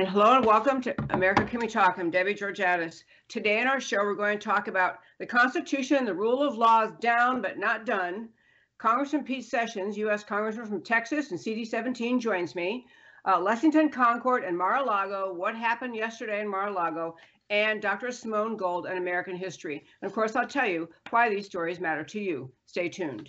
And hello and welcome to America Can We Talk? I'm Debbie Georgatos. Today in our show, we're going to talk about the Constitution the rule of law is down but not done. Congressman Pete Sessions, U.S. Congressman from Texas and CD17 joins me. Uh, Lexington Concord and Mar-a-Lago, what happened yesterday in Mar-a-Lago, and Dr. Simone Gold and American history. And of course, I'll tell you why these stories matter to you. Stay tuned.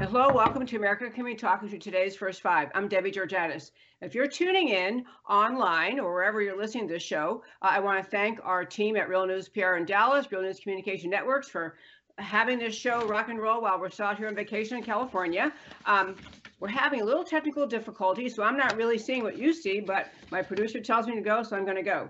Hello, welcome to America Can We Talk to today's First Five. I'm Debbie Georgatos. If you're tuning in online or wherever you're listening to this show, uh, I want to thank our team at Real News PR in Dallas, Real News Communication Networks for having this show rock and roll while we're still out here on vacation in California. Um, we're having a little technical difficulty, so I'm not really seeing what you see, but my producer tells me to go, so I'm going to go.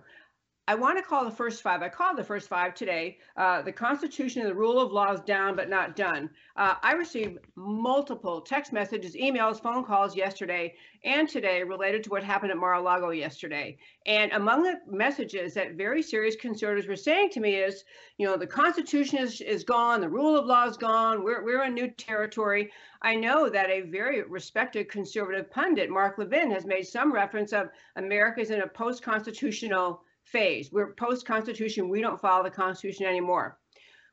I want to call the first five. I called the first five today. Uh, the Constitution and the rule of law is down but not done. Uh, I received multiple text messages, emails, phone calls yesterday and today related to what happened at Mar-a-Lago yesterday. And among the messages that very serious conservatives were saying to me is, you know, the Constitution is, is gone, the rule of law is gone, we're, we're in new territory. I know that a very respected conservative pundit, Mark Levin, has made some reference of America's in a post-constitutional phase. We're post Constitution. We don't follow the Constitution anymore.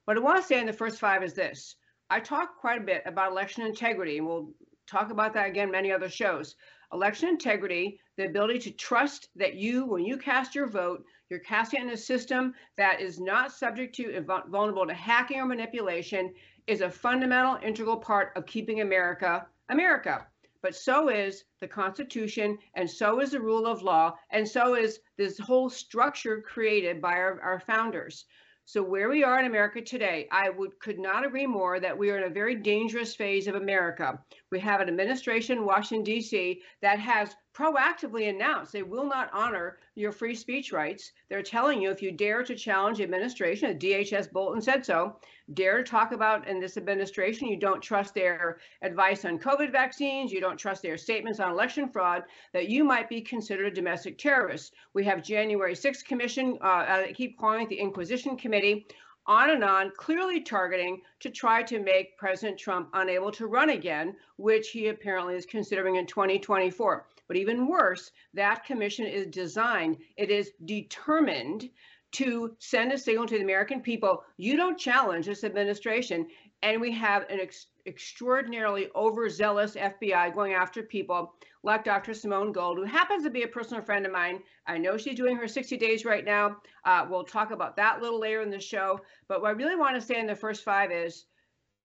What I want to say in the first five is this I talk quite a bit about election integrity, and we'll talk about that again many other shows. Election integrity, the ability to trust that you, when you cast your vote, you're casting in a system that is not subject to vulnerable to hacking or manipulation, is a fundamental, integral part of keeping America America but so is the Constitution, and so is the rule of law, and so is this whole structure created by our, our founders. So where we are in America today, I would could not agree more that we are in a very dangerous phase of America. We have an administration in Washington D.C. that has proactively announced they will not honor your free speech rights. They're telling you if you dare to challenge the administration, DHS Bolton said so, dare to talk about in this administration, you don't trust their advice on COVID vaccines, you don't trust their statements on election fraud, that you might be considered a domestic terrorist. We have January 6th Commission, uh, I keep calling it the Inquisition Committee, on and on, clearly targeting to try to make President Trump unable to run again, which he apparently is considering in 2024. But even worse, that commission is designed, it is determined to send a signal to the American people you don't challenge this administration. And we have an ex- extraordinarily overzealous FBI going after people like Dr. Simone Gold, who happens to be a personal friend of mine. I know she's doing her 60 days right now. Uh, we'll talk about that a little later in the show. But what I really want to say in the first five is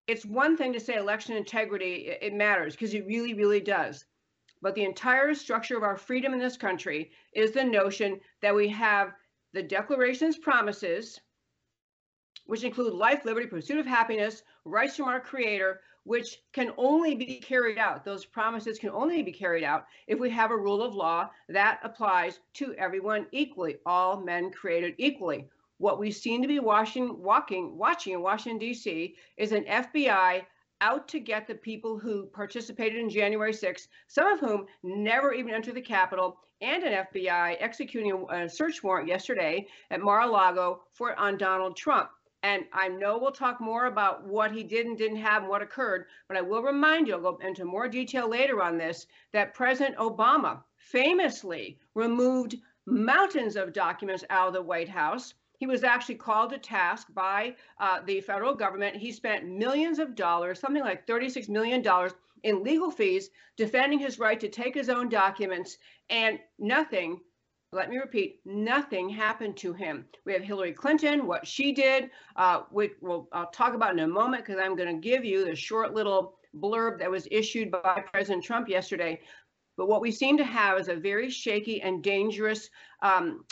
it's one thing to say election integrity, it, it matters because it really, really does. But the entire structure of our freedom in this country is the notion that we have the Declaration's promises, which include life, liberty, pursuit of happiness, rights from our Creator, which can only be carried out. Those promises can only be carried out if we have a rule of law that applies to everyone equally, all men created equally. What we seem to be watching, walking, watching in Washington, D.C. is an FBI out to get the people who participated in January 6th, some of whom never even entered the Capitol, and an FBI executing a search warrant yesterday at Mar-a-Lago for on Donald Trump. And I know we'll talk more about what he did and didn't have and what occurred, but I will remind you, I'll go into more detail later on this, that President Obama famously removed mountains of documents out of the White House. He was actually called to task by uh, the federal government. He spent millions of dollars, something like $36 million in legal fees, defending his right to take his own documents, and nothing let me repeat, nothing happened to him. We have Hillary Clinton, what she did, uh, we, will I'll talk about in a moment because I'm going to give you the short little blurb that was issued by President Trump yesterday. But what we seem to have is a very shaky and dangerous um,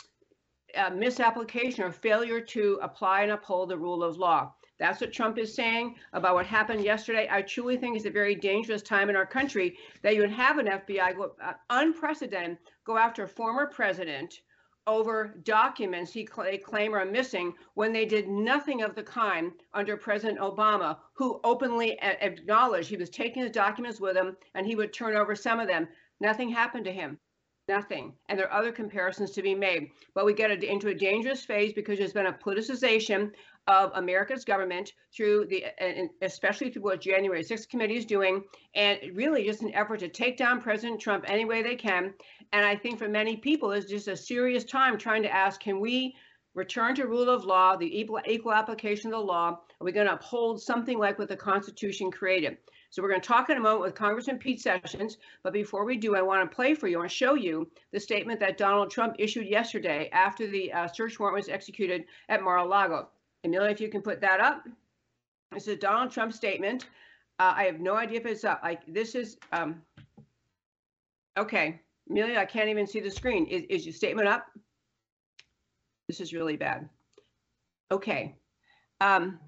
uh, misapplication or failure to apply and uphold the rule of law. That's what Trump is saying about what happened yesterday. I truly think it's a very dangerous time in our country that you would have an FBI go, uh, unprecedented go after a former president over documents he cl- claim are missing when they did nothing of the kind under President Obama, who openly a- acknowledged he was taking the documents with him and he would turn over some of them. Nothing happened to him. Nothing. And there are other comparisons to be made. But we get into a dangerous phase because there's been a politicization of America's government through the, especially through what January 6th committee is doing, and really just an effort to take down President Trump any way they can. And I think for many people, it's just a serious time trying to ask, can we return to rule of law, the equal, equal application of the law? Are we going to uphold something like what the Constitution created? So we're going to talk in a moment with Congressman Pete Sessions. But before we do, I want to play for you and show you the statement that Donald Trump issued yesterday after the uh, search warrant was executed at Mar-a-Lago. Amelia, if you can put that up. This is Donald Trump's statement. Uh, I have no idea if it's up. Like this is um, okay. Amelia, I can't even see the screen. Is, is your statement up? This is really bad. Okay. Um,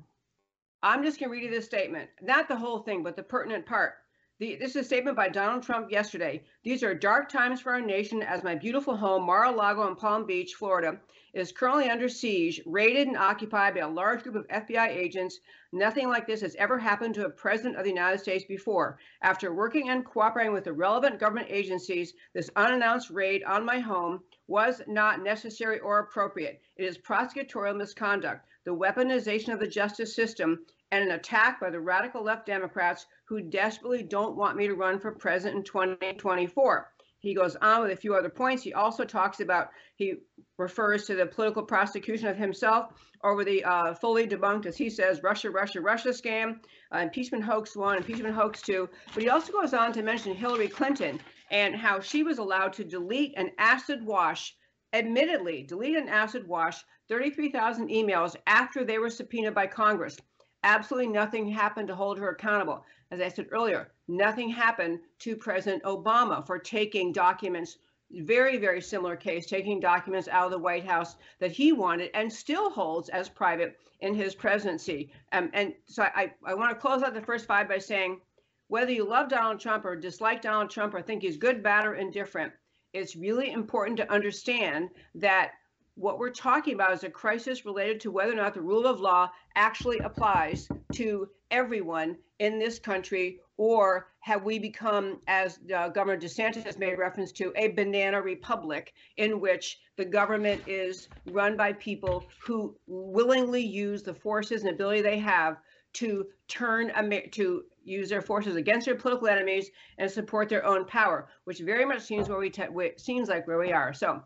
I'm just going to read you this statement, not the whole thing, but the pertinent part. The, this is a statement by Donald Trump yesterday. These are dark times for our nation as my beautiful home, Mar-a-Lago in Palm Beach, Florida, is currently under siege, raided and occupied by a large group of FBI agents. Nothing like this has ever happened to a president of the United States before. After working and cooperating with the relevant government agencies, this unannounced raid on my home was not necessary or appropriate. It is prosecutorial misconduct, the weaponization of the justice system, and an attack by the radical left Democrats who desperately don't want me to run for president in 2024. He goes on with a few other points. He also talks about, he refers to the political prosecution of himself over the uh, fully debunked, as he says, Russia, Russia, Russia scam, uh, impeachment hoax one, impeachment hoax two. But he also goes on to mention Hillary Clinton and how she was allowed to delete an acid wash, admittedly, delete an acid wash 33,000 emails after they were subpoenaed by Congress. Absolutely nothing happened to hold her accountable. As I said earlier, nothing happened to President Obama for taking documents, very, very similar case, taking documents out of the White House that he wanted and still holds as private in his presidency. Um, and so I, I want to close out the first five by saying, whether you love Donald Trump or dislike Donald Trump or think he's good, bad, or indifferent, it's really important to understand that what we're talking about is a crisis related to whether or not the rule of law actually applies to everyone in this country, or have we become, as uh, Governor DeSantis has made reference to, a banana republic in which the government is run by people who willingly use the forces and ability they have to turn to use their forces against their political enemies and support their own power, which very much seems where we seems like where we are. So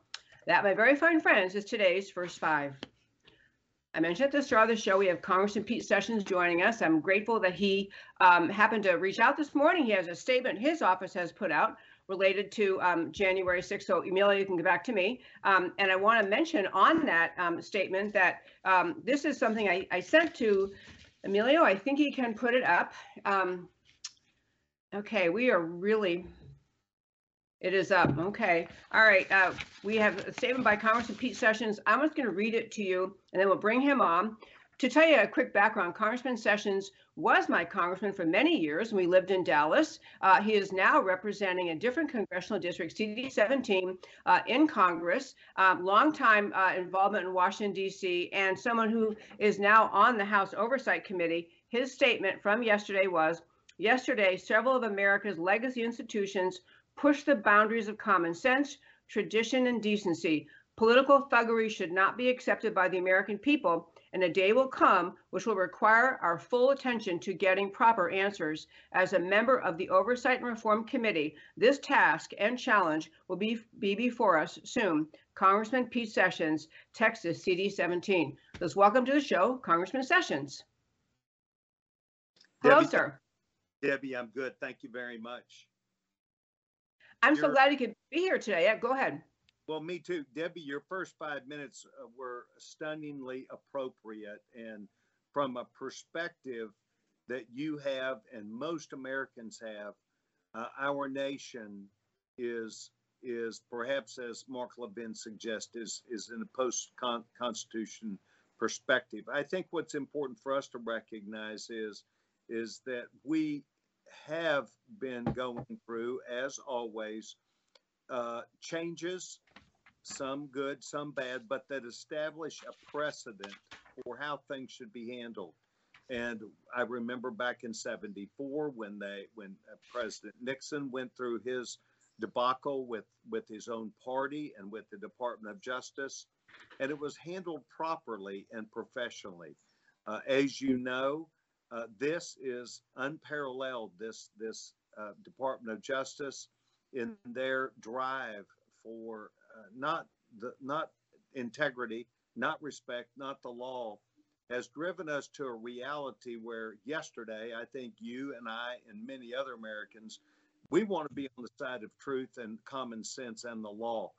that, my very fine friends, is today's first five. I mentioned at the start of the show, we have Congressman Pete Sessions joining us. I'm grateful that he um, happened to reach out this morning. He has a statement his office has put out related to um, January 6th. So, Emilia, you can get back to me. Um, and I want to mention on that um, statement that um, this is something I, I, sent to Emilio. I think he can put it up. Um, okay, we are really it is up. Okay. All right. Uh, we have a statement by Congressman Pete Sessions. I'm just going to read it to you, and then we'll bring him on. To tell you a quick background, Congressman Sessions was my congressman for many years, and we lived in Dallas. Uh, he is now representing a different congressional district, CD 17, uh, in Congress. Um, longtime uh, involvement in Washington, D.C., and someone who is now on the House Oversight Committee. His statement from yesterday was Yesterday, several of America's legacy institutions pushed the boundaries of common sense, tradition, and decency. Political thuggery should not be accepted by the American people, and a day will come which will require our full attention to getting proper answers. As a member of the Oversight and Reform Committee, this task and challenge will be, be before us soon. Congressman Pete Sessions, Texas CD 17. Let's welcome to the show, Congressman Sessions. Hello, Debbie, sir. Debbie, I'm good. Thank you very much. I'm so glad you could be here today. Yeah, go ahead. Well, me too. Debbie, your first five minutes uh, were stunningly appropriate. And from a perspective that you have and most Americans have, uh, our nation is is perhaps as Mark Levin suggests is is in a post constitution perspective. I think what's important for us to recognize is is that we have been going through, as always, uh, changes, some good, some bad, but that establish a precedent for how things should be handled. And I remember back in '74 when they when uh, President Nixon went through his debacle with with his own party and with the Department of Justice, and it was handled properly and professionally. Uh, as you know, uh, this is unparalleled. This this uh, Department of Justice in their drive for not the not integrity, not respect, not the law, has driven us to a reality where yesterday, I think you and I and many other Americans, we want to be on the side of truth and common sense and the law.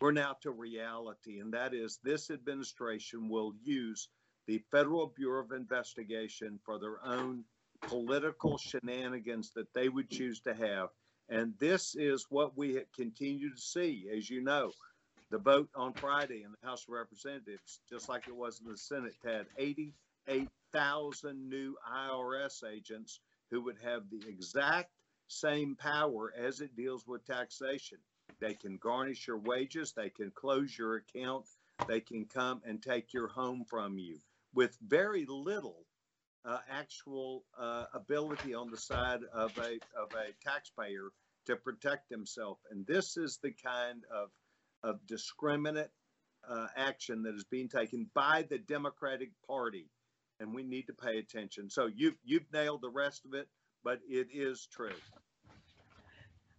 We're now to reality, and that is this administration will use the Federal Bureau of Investigation for their own political shenanigans that they would choose to have. And this is what we continue to see, as you know. The vote on Friday in the House of Representatives, just like it was in the Senate, had 88,000 new IRS agents who would have the exact same power as it deals with taxation. They can garnish your wages, they can close your account, they can come and take your home from you with very little uh, actual uh, ability on the side of a, of a taxpayer to protect himself. And this is the kind of of discriminate uh, action that is being taken by the Democratic Party, and we need to pay attention. So you've you've nailed the rest of it, but it is true.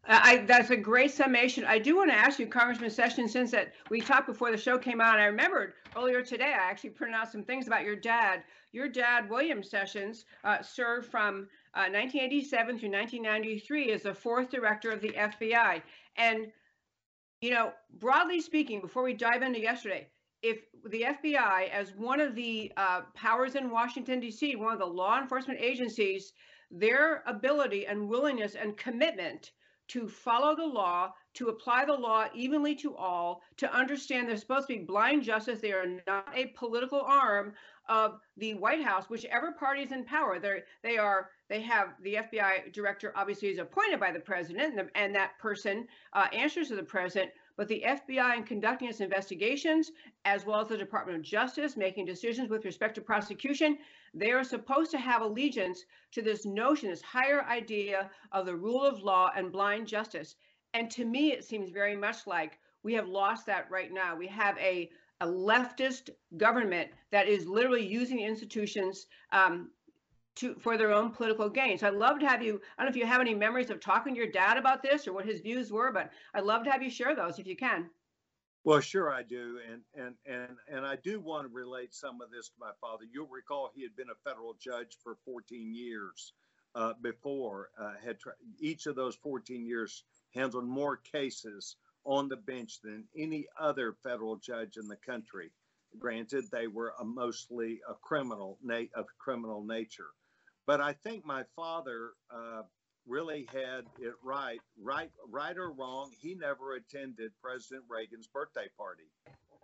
I, that's a great summation. I do want to ask you, Congressman Sessions, since that we talked before the show came out, I remembered earlier today, I actually printed out some things about your dad. Your dad, William Sessions, uh, served from uh, 1987 through 1993 as the fourth director of the FBI. And you know, broadly speaking, before we dive into yesterday, if the FBI, as one of the uh, powers in Washington, D.C., one of the law enforcement agencies, their ability and willingness and commitment to follow the law, to apply the law evenly to all, to understand they're supposed to be blind justice. They are not a political arm of the White House, whichever party is in power. They're, they are they have the FBI director obviously is appointed by the president, and, the, and that person uh, answers to the president. But the FBI, in conducting its investigations, as well as the Department of Justice, making decisions with respect to prosecution, they are supposed to have allegiance to this notion, this higher idea of the rule of law and blind justice. And to me, it seems very much like we have lost that right now. We have a a leftist government that is literally using institutions um, to for their own political gain. So I'd love to have you. I don't know if you have any memories of talking to your dad about this or what his views were, but I'd love to have you share those if you can. Well, sure I do, and and and and I do want to relate some of this to my father. You'll recall he had been a federal judge for 14 years uh, before. Uh, had tra- each of those 14 years handled more cases on the bench than any other federal judge in the country. Granted, they were a mostly a criminal na- of criminal nature, but I think my father uh, really had it right, right, right or wrong. He never attended President Reagan's birthday party.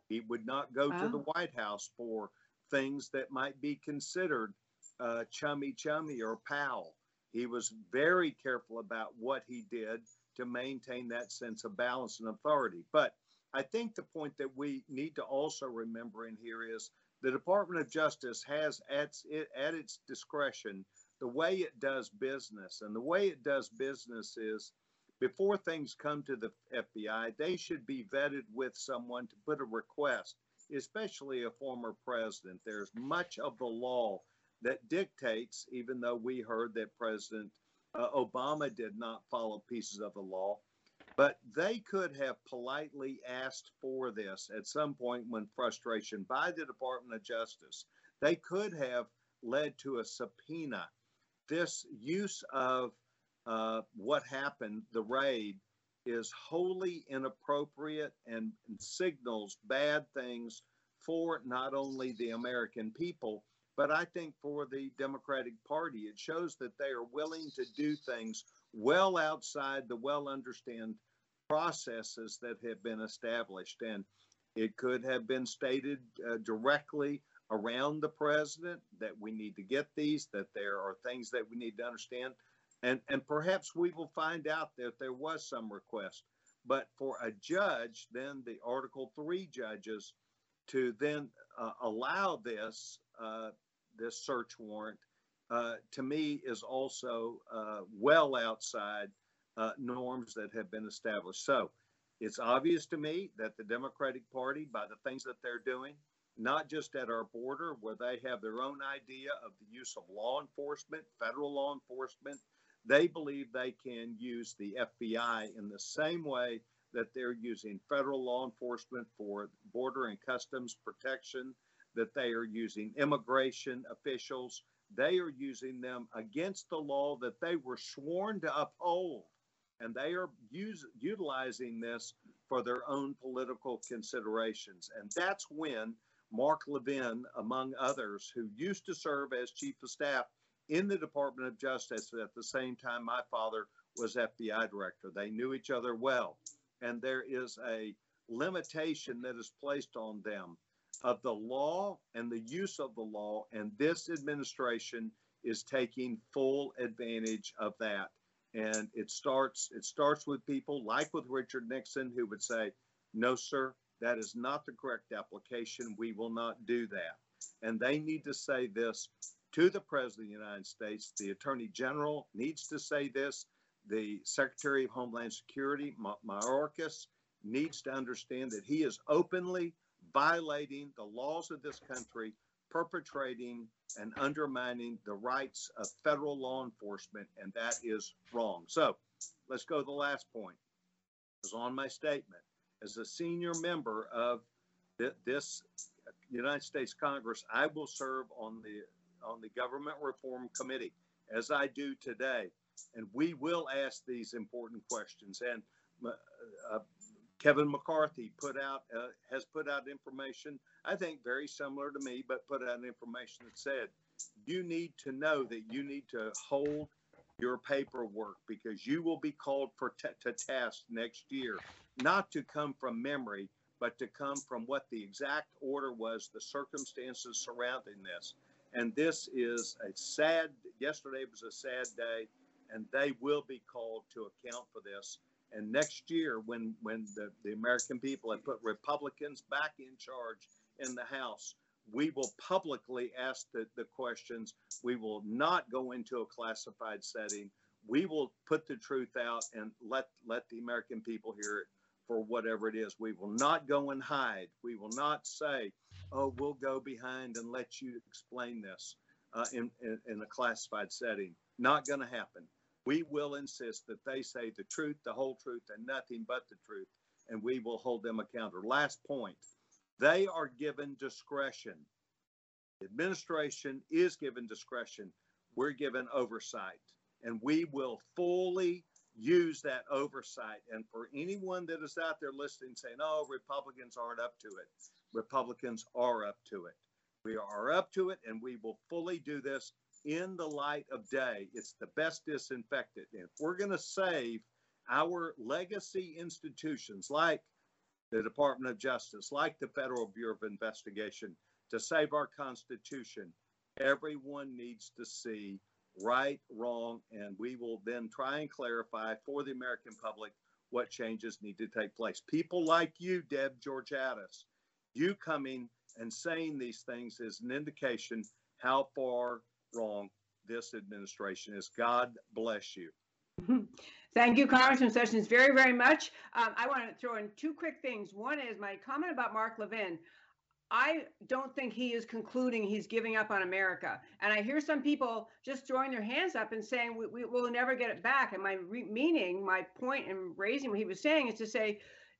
He would not go oh. to the White House for things that might be considered uh, chummy chummy or pal. He was very careful about what he did to maintain that sense of balance and authority. But I think the point that we need to also remember in here is the Department of Justice has at, at its discretion the way it does business. And the way it does business is before things come to the FBI, they should be vetted with someone to put a request, especially a former president. There's much of the law that dictates, even though we heard that President uh, Obama did not follow pieces of the law, but they could have politely asked for this at some point when frustration by the Department of Justice. They could have led to a subpoena. This use of uh, what happened, the raid, is wholly inappropriate and, signals bad things for not only the American people, but I think for the Democratic Party, it shows that they are willing to do things well outside the well understand processes that have been established. And It could have been stated uh, directly around the president that we need to get these, that there are things that we need to understand. And, and perhaps we will find out that there was some request. But for a judge, then the Article 3 judges, to then uh, allow this, uh, this search warrant, uh, to me is also uh, well outside uh, norms that have been established. So it's obvious to me that the Democratic Party, by the things that they're doing, not just at our border, where they have their own idea of the use of law enforcement, federal law enforcement, they believe they can use the FBI in the same way that they're using federal law enforcement for border and customs protection, that they are using immigration officials. They are using them against the law that they were sworn to uphold and they are use, utilizing this for their own political considerations. And that's when Mark Levin, among others, who used to serve as chief of staff in the Department of Justice at the same time my father was FBI director, they knew each other well. And there is a limitation that is placed on them of the law and the use of the law. And this administration is taking full advantage of that. And it starts it starts with people like with Richard Nixon who would say, "No, sir, that is not the correct application. We will not do that." And they need to say this to the President of the United States. The Attorney General needs to say this. The Secretary of Homeland Security, Mayorkas, needs to understand that he is openly violating the laws of this country perpetrating and undermining the rights of federal law enforcement, and that is wrong. So let's go to the last point. It was on my statement. As a senior member of th- this United States Congress, I will serve on the on the Government Reform Committee, as I do today, and we will ask these important questions. And uh, Kevin McCarthy put out uh, has put out information, I think very similar to me, but put out information that said you need to know that you need to hold your paperwork because you will be called for t- to task next year, not to come from memory, but to come from what the exact order was, the circumstances surrounding this. And this is a sad. Yesterday was a sad day, and they will be called to account for this. And next year, when when the, the American people have put Republicans back in charge in the House, we will publicly ask the, the questions. We will not go into a classified setting. We will put the truth out and let let the American people hear it for whatever it is. We will not go and hide. We will not say, "Oh, we'll go behind and let you explain this uh, in, in in a classified setting." Not going to happen we will insist that they say the truth, the whole truth, and nothing but the truth, and we will hold them accountable. Last point they are given discretion. The administration is given discretion. We're given oversight, and we will fully use that oversight. And for anyone that is out there listening saying, oh, Republicans aren't up to it, Republicans are up to it. We are up to it, and we will fully do this in the light of day. It's the best disinfectant. If we're going to save our legacy institutions like the Department of Justice, like the Federal Bureau of Investigation, to save our Constitution, everyone needs to see right, wrong, and we will then try and clarify for the American public what changes need to take place. People like you, Deb Georgatos, you coming and saying these things is an indication how far wrong this administration is. God bless you. Thank you, Congressman Sessions, very, very much. Um, I want to throw in two quick things. One is my comment about Mark Levin. I don't think he is concluding he's giving up on America. And I hear some people just throwing their hands up and saying we, we will never get it back. And my re- meaning, my point in raising what he was saying is to say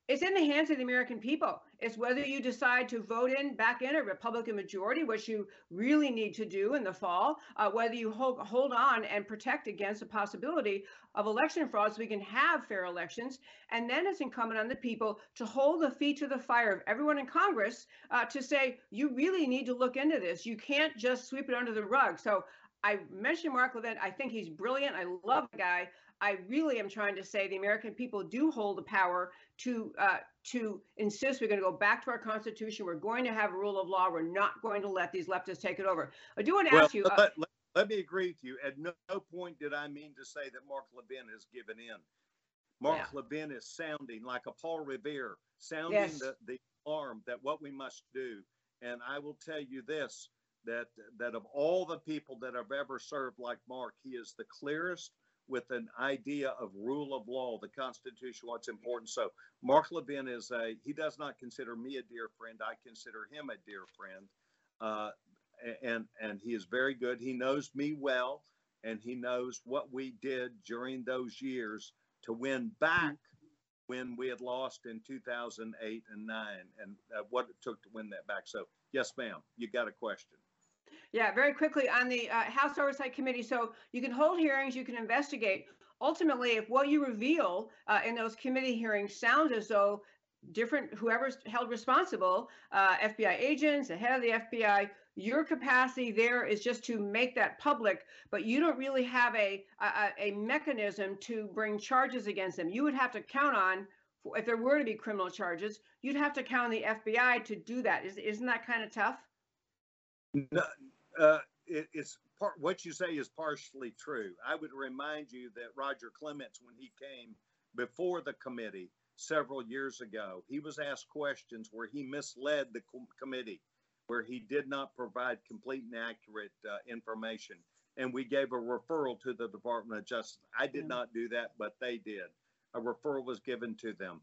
it's in the hands of the American people. It's whether you decide to vote in back in a Republican majority, which you really need to do in the fall, uh, whether you hold, hold on and protect against the possibility of election fraud so we can have fair elections. And then it's incumbent on the people to hold the feet to the fire of everyone in Congress uh, to say, you really need to look into this. You can't just sweep it under the rug. So I mentioned Mark Levin. I think he's brilliant. I love the guy. I really am trying to say the American people do hold the power to uh, to insist we're going to go back to our Constitution. We're going to have a rule of law. We're not going to let these leftists take it over. I do want to Well, ask you. uh, let, let- let me agree with you. At no, no point did I mean to say that Mark Levin has given in. Mark Levin is sounding like a Paul Revere, sounding Yes. the, the alarm that what we must do. And I will tell you this, that, that of all the people that have ever served like Mark, he is the clearest with an idea of rule of law, the Constitution, what's important. So Mark Levin is a, he does not consider me a dear friend. I consider him a dear friend. Uh, and, and he is very good. He knows me well and he knows what we did during those years to win back when we had lost in 2008 and 9 and uh, what it took to win that back. So, yes, ma'am, you got a question. Yeah, very quickly on the uh, House Oversight Committee. So you can hold hearings, you can investigate. Ultimately, if what you reveal uh, in those committee hearings sounds as though different, whoever's held responsible, uh, FBI agents, the head of the FBI, your capacity there is just to make that public, but you don't really have a, a, a mechanism to bring charges against them. You would have to count on, if there were to be criminal charges, you'd have to count on the FBI to do that. Is, isn't that kind of tough? No, uh, it, it's part, what you say is partially true. I would remind you that Roger Clemens, when he came before the committee several years ago, he was asked questions where he misled the com- committee, where he did not provide complete and accurate uh, information. And we gave a referral to the Department of Justice. I did Yeah. not do that, but they did. A referral was given to them.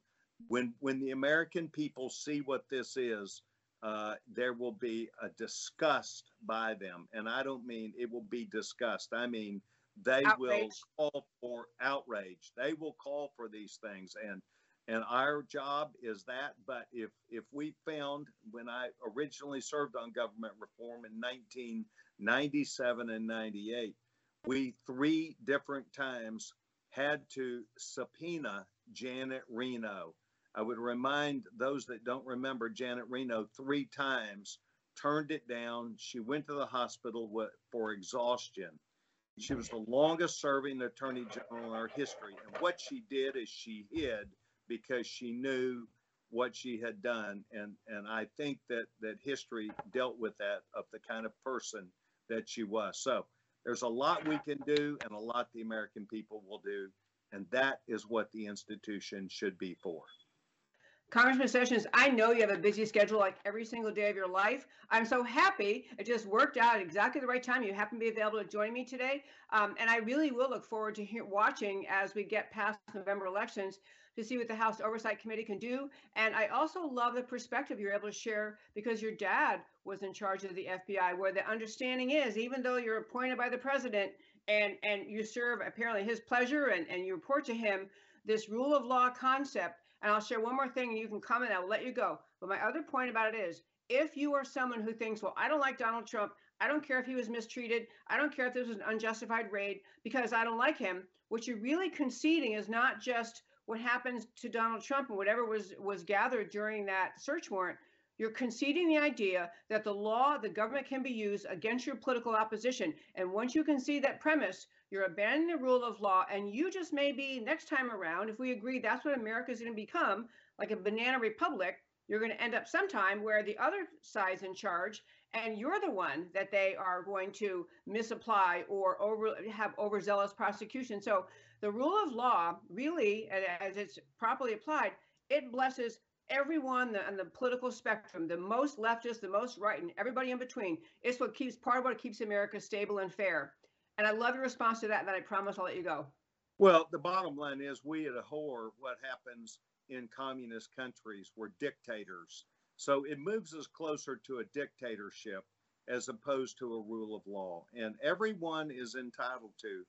When when the American people see what this is, uh, there will be a disgust by them. And I don't mean it will be disgust. I mean, they will call for outrage. They will call for these things. And, and our job is that. But if, if we found when I originally served on government reform in 1997 and 98, we three different times had to subpoena Janet Reno. I would remind those that don't remember Janet Reno three times turned it down. She went to the hospital for exhaustion. She was the longest serving attorney general in our history. And what she did is she hid because she knew what she had done. And, and I think that, that history dealt with that of the kind of person that she was. So there's a lot we can do and a lot the American people will do. And that is what the institution should be for. Congressman Sessions, I know you have a busy schedule like every single day of your life. I'm so happy it just worked out at exactly the right time. You happen to be available to join me today. Um, and I really will look forward to hear, watching as we get past November elections to see what the House Oversight Committee can do. And I also love the perspective you're able to share because your dad was in charge of the FBI, where the understanding is even though you're appointed by the president and, and you serve apparently his pleasure and, and you report to him, this rule of law concept and I'll share one more thing and you can comment, I'll let you go. But my other point about it is if you are someone who thinks, well, I don't like Donald Trump, I don't care if he was mistreated, I don't care if this was an unjustified raid because I don't like him, what you're really conceding is not just what happens to Donald Trump and whatever was was gathered during that search warrant. You're conceding the idea that the law, the government can be used against your political opposition. And once you concede that premise, you're abandoning the rule of law, and you just may be next time around, if we agree that's what America is going to become, like a banana republic, you're going to end up sometime where the other side's in charge, and you're the one that they are going to misapply or over have overzealous prosecution. So the rule of law, really, as it's properly applied, it blesses everyone on the political spectrum, the most leftist, the most right, and everybody in between. It's what keeps part of what keeps America stable and fair. And I love your response to that, and then I promise I'll let you go. Well, the bottom line is we at a abhor what happens in communist countries where dictators. So it moves us closer to a dictatorship as opposed to a rule of law. And everyone is entitled to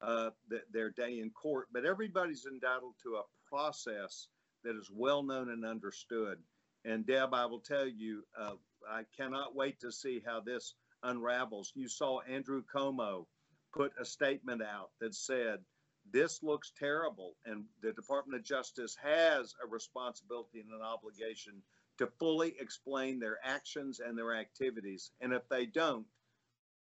uh, th- their day in court, but everybody's entitled to a process that is well known and understood. And Deb, I will tell you, uh, I cannot wait to see how this unravels. You saw Andrew Cuomo put a statement out that said, this looks terrible, and the Department of Justice has a responsibility and an obligation to fully explain their actions and their activities. And if they don't,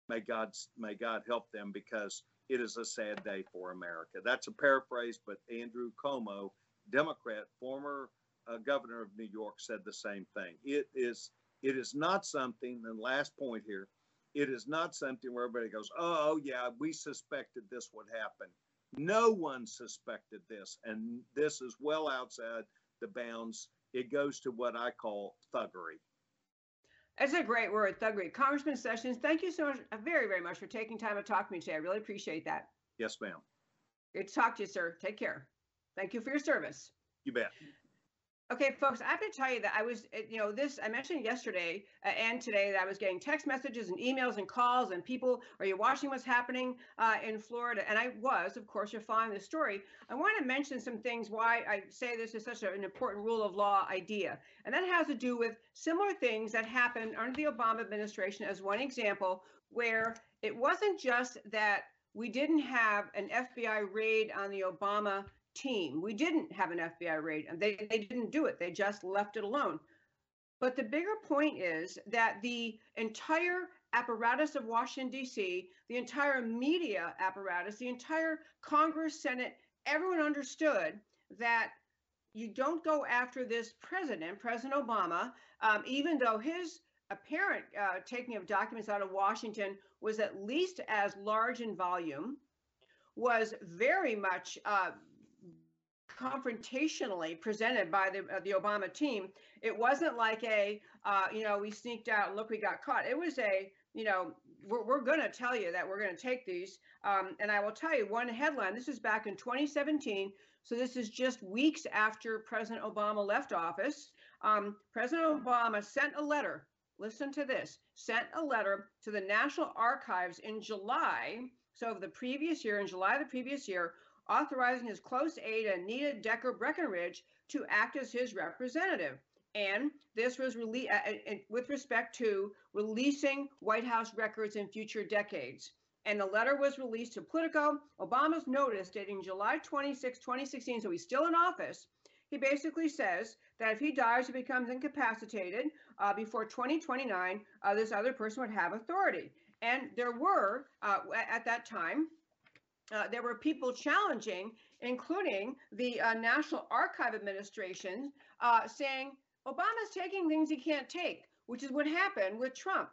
may God may God help them because it is a sad day for America. That's a paraphrase, but Andrew Cuomo, Democrat, former uh, governor of New York, said the same thing. It is it is not something. And last point here, it is not something where everybody goes, "Oh, yeah, we suspected this would happen." No one suspected this, and this is well outside the bounds. It goes to what I call thuggery. That's a great word, thuggery. Congressman Sessions, thank you so much, uh, very, very much for taking time to talk to me today. I really appreciate that. Yes, ma'am. Good to talk to you, sir. Take care. Thank you for your service. You bet. Okay, folks, I have to tell you that I was, eh, you know, this, I mentioned yesterday uh, and today that I was getting text messages and emails and calls and people, are you watching what's happening uh, in Florida? And I was, of course, you're following the story. I want to mention some things why I say this is such an important rule of law idea. And that has to do with similar things that happened under the Obama administration, as one example, where it wasn't just that we didn't have an FBI raid on the Obama team. We didn't have an FBI raid, they, they didn't do it. They just left it alone. But the bigger point is that the entire apparatus of Washington, D.C., the entire media apparatus, the entire Congress, Senate, everyone understood that you don't go after this president, President Obama, um, even though his apparent uh, taking of documents out of Washington was at least as large in volume, was very much uh, confrontationally presented by the uh, the Obama team. It wasn't like a uh, you know we sneaked out look we got caught. It was a you know we're, we're going to tell you that we're going to take these. Um, and I will tell you one headline. This is back in 2017. So this is just weeks after President Obama left office. Um, President Obama sent a letter. Listen to this. Sent a letter to the National Archives in July. So of the previous year, in July of the previous year, authorizing his close aide Anita Decker Breckenridge to act as his representative. And this was rele- uh, with respect to releasing White House records in future decades. And the letter was released to Politico. Obama's notice dating July 26, 2016, so he's still in office. He basically says that if he dies or becomes incapacitated uh, before 2029, uh, this other person would have authority. And there were, uh, at that time, uh, there were people challenging, including the uh, National Archive Administration, uh, saying Obama's taking things he can't take, which is what happened with Trump.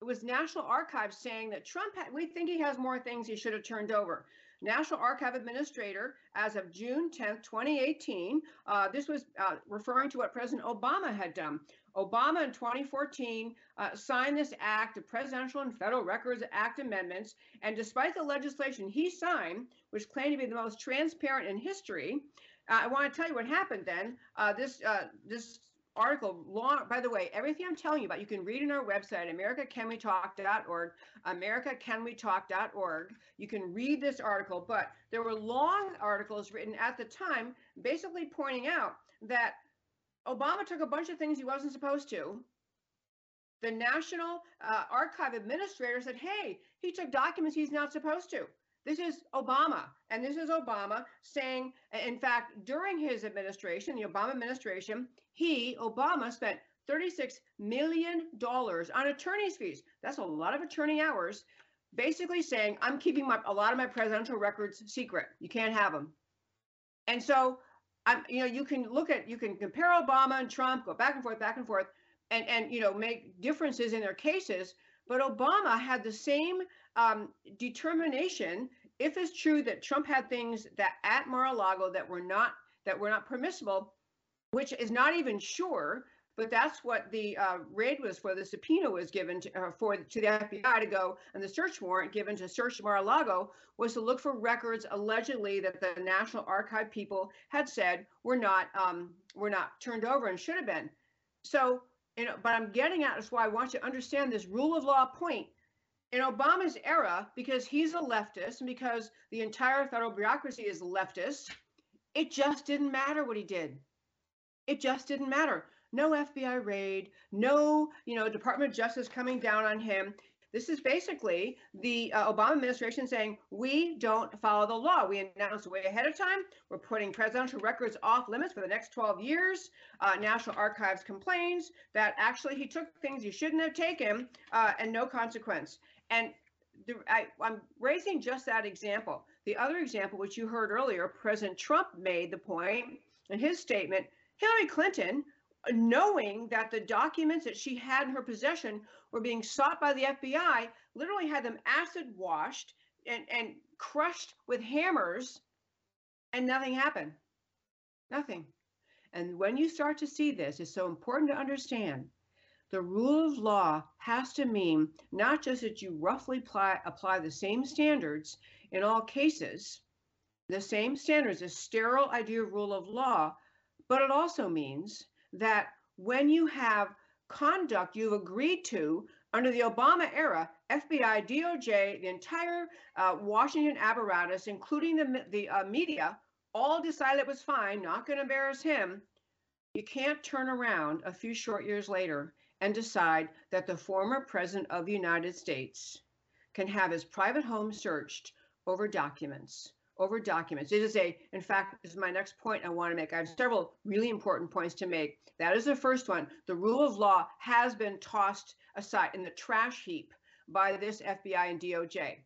It was National Archives saying that Trump, had, we think he has more things he should have turned over. National Archive Administrator, as of June 10th, 2018, uh, this was uh, referring to what President Obama had done. Obama in 2014 uh, signed this act, the Presidential and Federal Records Act amendments, and despite the legislation he signed, which claimed to be the most transparent in history, uh, I want to tell you what happened then. Uh, this uh, this article long by the way everything i'm telling you about you can read in our website americacanwetalk.org americacanwetalk.org you can read this article but there were long articles written at the time basically pointing out that obama took a bunch of things he wasn't supposed to the national uh, archive administrator said hey he took documents he's not supposed to this is Obama, and this is Obama saying, in fact, during his administration, the Obama administration, he, Obama, spent $36 million on attorney's fees. That's a lot of attorney hours, basically saying, I'm keeping my, a lot of my presidential records secret. You can't have them. And so, I'm, you know, you can look at, you can compare Obama and Trump, go back and forth, back and forth, and, and you know, make differences in their cases. But Obama had the same um, determination. If it's true that Trump had things that at Mar-a-Lago that were not that were not permissible, which is not even sure, but that's what the uh, raid was for. The subpoena was given to, uh, for to the FBI to go, and the search warrant given to search Mar-a-Lago was to look for records allegedly that the National Archive people had said were not um, were not turned over and should have been. So, you know, but I'm getting at is why I want you to understand this rule of law point. In Obama's era, because he's a leftist and because the entire federal bureaucracy is leftist, it just didn't matter what he did it just didn't matter. No FBI raid, no, you know, Department of Justice coming down on him. This is basically the uh, Obama administration saying we don't follow the law. We announced way ahead of time. We're putting presidential records off limits for the next 12 years. Uh, National Archives complains that actually he took things he shouldn't have taken uh, and no consequence. And the, I, I'm raising just that example. The other example, which you heard earlier, President Trump made the point in his statement Hillary Clinton, knowing that the documents that she had in her possession were being sought by the FBI, literally had them acid washed and, and crushed with hammers, and nothing happened. Nothing. And when you start to see this, it's so important to understand the rule of law has to mean not just that you roughly apply, apply the same standards in all cases, the same standards, a sterile idea of rule of law, but it also means that when you have conduct you've agreed to under the Obama era, FBI, DOJ, the entire uh, Washington apparatus, including the, the uh, media, all decided it was fine, not going to embarrass him. You can't turn around a few short years later and decide that the former president of the United States can have his private home searched over documents over documents. It is a, in fact, this is my next point I want to make. I have several really important points to make. That is the first one. The rule of law has been tossed aside in the trash heap by this FBI and DOJ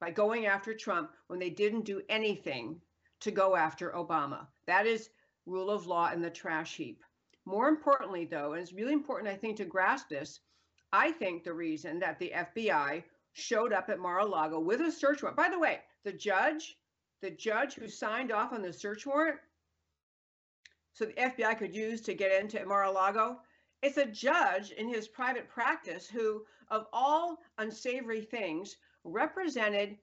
by going after Trump when they didn't do anything to go after Obama. That is rule of law in the trash heap. More importantly, though, and it's really important, I think, to grasp this, I think the reason that the FBI showed up at Mar-a-Lago with a search warrant, by the way, the judge, the judge who signed off on the search warrant, so the FBI could use to get into Mar-a-Lago, it's a judge in his private practice who, of all unsavory things, represented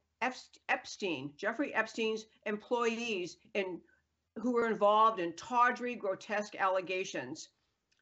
Epstein, Jeffrey Epstein's employees in who were involved in tawdry, grotesque allegations,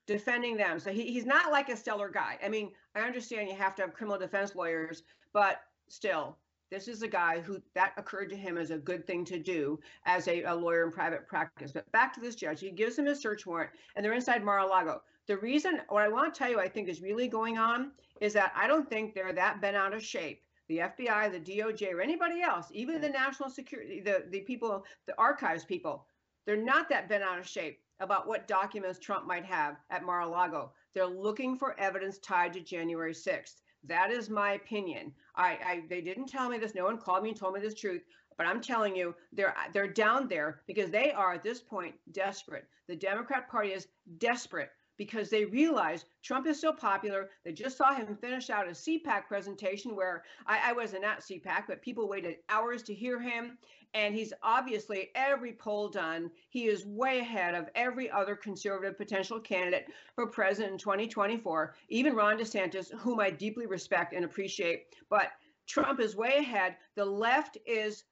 defending them. So he, he's not like a stellar guy. I mean, I understand you have to have criminal defense lawyers, but still, this is a guy who that occurred to him as a good thing to do as a, a lawyer in private practice. But back to this judge, he gives him a search warrant, and they're inside Mar-a-Lago. The reason, what I want to tell you, I think is really going on is that I don't think they're that bent out of shape the FBI, the DOJ, or anybody else, even the national security, the, the people, the archives people, they're not that bent out of shape about what documents Trump might have at Mar-a-Lago. They're looking for evidence tied to January 6th. That is my opinion. I, I they didn't tell me this. No one called me and told me this truth. But I'm telling you, they're they're down there because they are at this point desperate. The Democrat Party is desperate because they realize Trump is so popular. They just saw him finish out a CPAC presentation where I, I wasn't at CPAC, but people waited hours to hear him. And he's obviously every poll done he is way ahead of every other conservative potential candidate for president in 2024 even ron desantis whom i deeply respect and appreciate. But trump is way ahead. The left is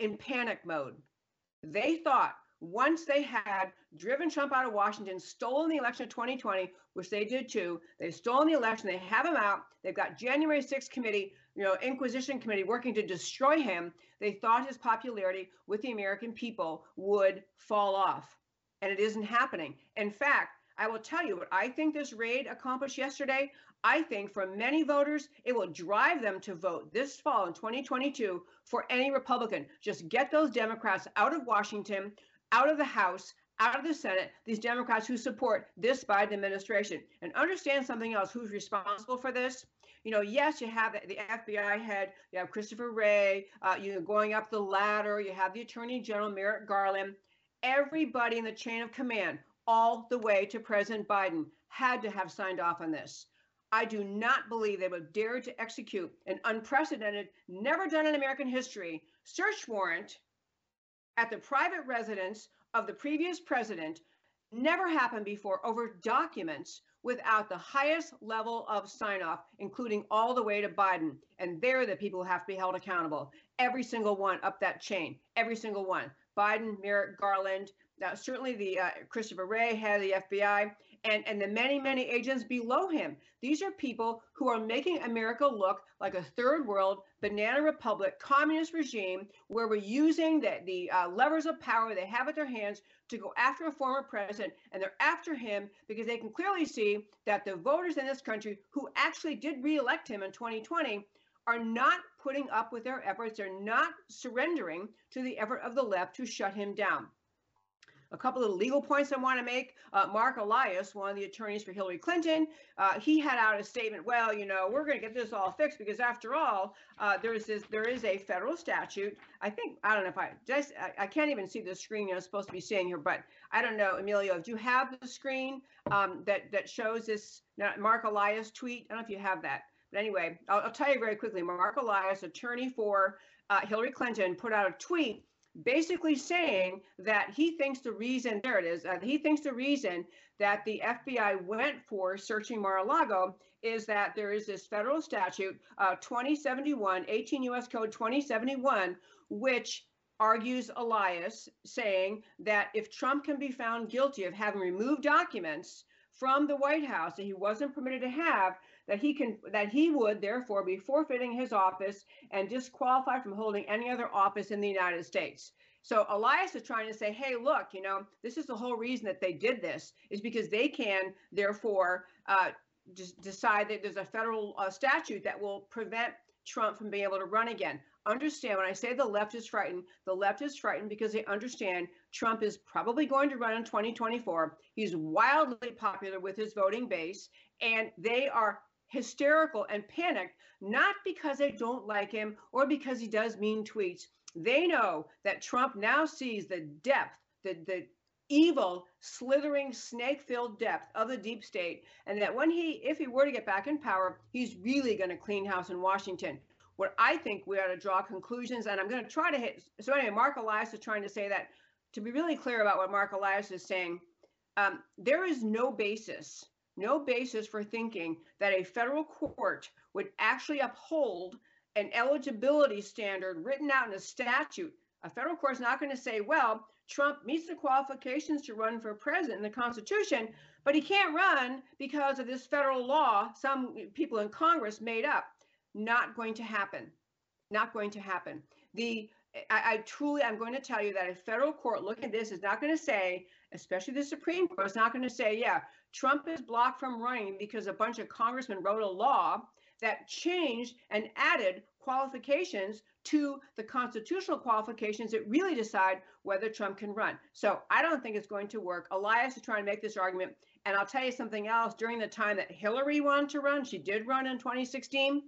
in panic mode. They thought once they had driven Trump out of Washington, stolen the election of 2020, which they did too, they've stolen the election, they have him out, they've got January 6th committee you know, Inquisition committee working to destroy him, they thought his popularity with the American people would fall off. And it isn't happening. In fact, I will tell you what I think this raid accomplished yesterday. I think for many voters, it will drive them to vote this fall in 2022 for any Republican. Just get those Democrats out of Washington, out of the House, out of the Senate, these Democrats who support this Biden administration. And understand something else who's responsible for this? you know, yes, you have the FBI head, you have Christopher Wray, uh, you know, going up the ladder, you have the Attorney General Merrick Garland. Everybody in the chain of command, all the way to President Biden, had to have signed off on this. I do not believe they would dare to execute an unprecedented, never done in American history search warrant at the private residence of the previous president. Never happened before over documents without the highest level of sign off, including all the way to Biden. And they're the people who have to be held accountable. Every single one up that chain, every single one. Biden, Merrick Garland, now, certainly the uh, Christopher Wray, head of the FBI, and, and the many, many agents below him. These are people who are making America look like a third world banana republic communist regime where we're using the, the uh, levers of power they have at their hands to go after a former president. And they're after him because they can clearly see that the voters in this country who actually did reelect him in 2020 are not putting up with their efforts. They're not surrendering to the effort of the left to shut him down. A couple of legal points I want to make. Uh, Mark Elias, one of the attorneys for Hillary Clinton, uh, he had out a statement. Well, you know, we're going to get this all fixed because, after all, uh, there's this there is a federal statute. I think I don't know if I just I, I can't even see the screen you're supposed to be seeing here, but I don't know, Emilio. Do you have the screen um, that that shows this Mark Elias tweet? I don't know if you have that. But anyway, I'll, I'll tell you very quickly. Mark Elias, attorney for uh, Hillary Clinton, put out a tweet basically saying that he thinks the reason there it is uh, he thinks the reason that the FBI went for searching Mar-a-Lago is that there is this federal statute uh, 2071 18 U.S. Code 2071 which argues Elias saying that if Trump can be found guilty of having removed documents from the White House that he wasn't permitted to have that he can that he would therefore be forfeiting his office and disqualified from holding any other office in the United States. So Elias is trying to say, hey, look, you know, this is the whole reason that they did this is because they can therefore uh, just decide that there's a federal uh, statute that will prevent Trump from being able to run again. Understand when I say the left is frightened, the left is frightened because they understand Trump is probably going to run in 2024. He's wildly popular with his voting base, and they are hysterical and panicked, not because they don't like him or because he does mean tweets. They know that Trump now sees the depth, the, the evil, slithering, snake filled depth of the deep state, and that when he, if he were to get back in power, he's really going to clean house in Washington. What I think we ought to draw conclusions, and I'm going to try to hit. So, anyway, Mark Elias is trying to say that to be really clear about what Mark Elias is saying, um, there is no basis no basis for thinking that a federal court would actually uphold an eligibility standard written out in a statute. A federal court is not going to say, well, Trump meets the qualifications to run for president in the Constitution, but he can't run because of this federal law some people in Congress made up. Not going to happen. Not going to happen. The I, I truly, I'm going to tell you that a federal court looking at this is not going to say, especially the Supreme Court, is not going to say, yeah, Trump is blocked from running because a bunch of congressmen wrote a law that changed and added qualifications to the constitutional qualifications that really decide whether Trump can run. So I don't think it's going to work. Elias is trying to make this argument. And I'll tell you something else. During the time that Hillary wanted to run, she did run in 2016,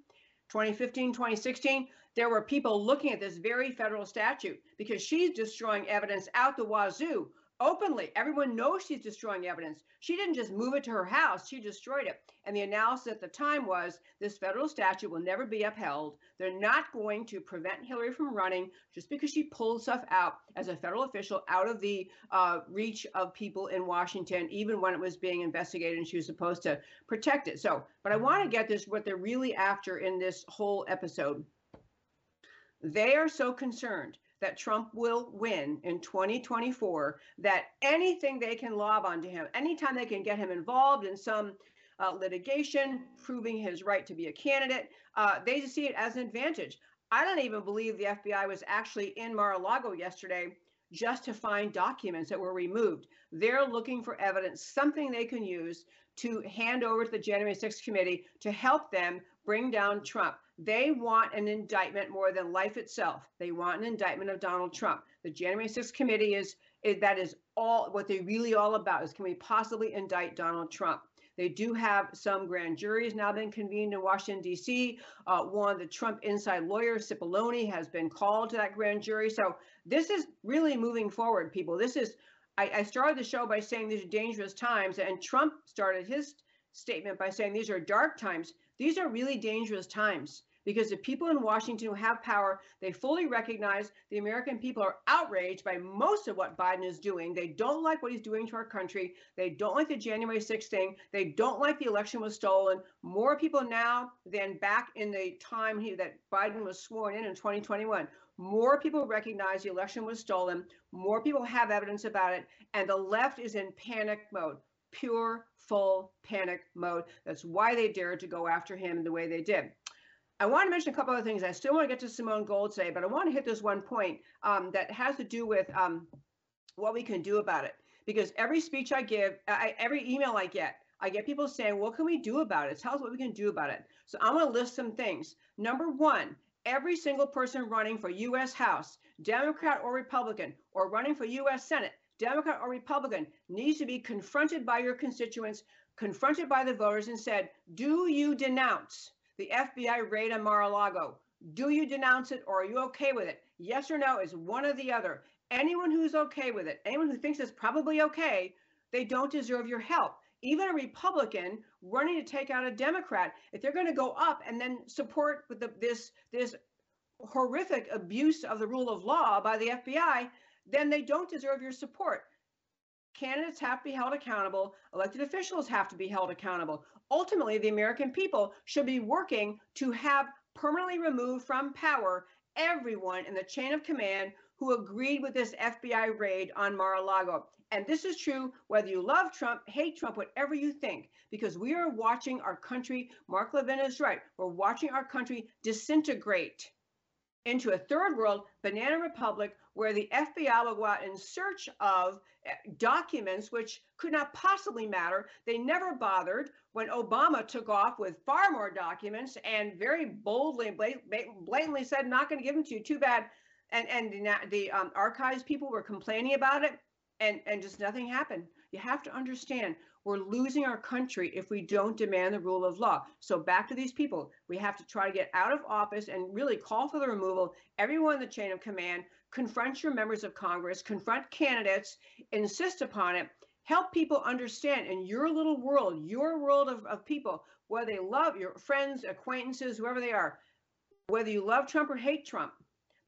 2015, 2016. There were people looking at this very federal statute because she's destroying evidence out the wazoo openly. Everyone knows she's destroying evidence. She didn't just move it to her house, she destroyed it. And the analysis at the time was this federal statute will never be upheld. They're not going to prevent Hillary from running just because she pulled stuff out as a federal official out of the uh, reach of people in Washington, even when it was being investigated and she was supposed to protect it. So, but I want to get this what they're really after in this whole episode. They are so concerned that Trump will win in 2024, that anything they can lob onto him, anytime they can get him involved in some uh, litigation, proving his right to be a candidate, uh, they see it as an advantage. I don't even believe the FBI was actually in Mar-a-Lago yesterday just to find documents that were removed. They're looking for evidence, something they can use to hand over to the January 6th committee to help them bring down Trump. They want an indictment more than life itself. They want an indictment of Donald Trump. The January 6th committee is, is that is all what they really all about is can we possibly indict Donald Trump? They do have some grand juries now been convened in Washington, D.C. Uh, one, the Trump inside lawyer, Cipollone, has been called to that grand jury. So this is really moving forward, people. This is, I, I started the show by saying these are dangerous times, and Trump started his statement by saying these are dark times. These are really dangerous times because the people in Washington who have power, they fully recognize the American people are outraged by most of what Biden is doing. They don't like what he's doing to our country. They don't like the January 6th thing. They don't like the election was stolen. More people now than back in the time he, that Biden was sworn in in 2021. More people recognize the election was stolen. More people have evidence about it. And the left is in panic mode pure, full panic mode. That's why they dared to go after him the way they did. I want to mention a couple other things. I still want to get to Simone Gold today, but I want to hit this one point um, that has to do with um, what we can do about it. Because every speech I give, I, every email I get, I get people saying, what can we do about it? Tell us what we can do about it. So I'm going to list some things. Number one, every single person running for U.S. House, Democrat or Republican, or running for U.S. Senate, Democrat or Republican, needs to be confronted by your constituents, confronted by the voters, and said, Do you denounce the FBI raid on Mar a Lago? Do you denounce it or are you okay with it? Yes or no is one or the other. Anyone who's okay with it, anyone who thinks it's probably okay, they don't deserve your help. Even a Republican running to take out a Democrat, if they're going to go up and then support with the, this this horrific abuse of the rule of law by the FBI, then they don't deserve your support. Candidates have to be held accountable. Elected officials have to be held accountable. Ultimately, the American people should be working to have permanently removed from power everyone in the chain of command who agreed with this FBI raid on Mar-a-Lago. And this is true whether you love Trump, hate Trump, whatever you think, because we are watching our country, Mark Levin is right, we're watching our country disintegrate into a third world banana republic where the FBI will go out in search of eh, documents which could not possibly matter. They never bothered when Obama took off with far more documents and very boldly and blatantly said, not going to give them to you. Too bad. And and the, the um, archives people were complaining about it, and and just nothing happened. You have to understand we're losing our country if we don't demand the rule of law. So back to these people, we have to try to get out of office and really call for the removal. Everyone in the chain of command, confront your members of Congress, confront candidates, insist upon it. Help people understand in your little world, your world of, of people, whether they love your friends, acquaintances, whoever they are, whether you love Trump or hate Trump.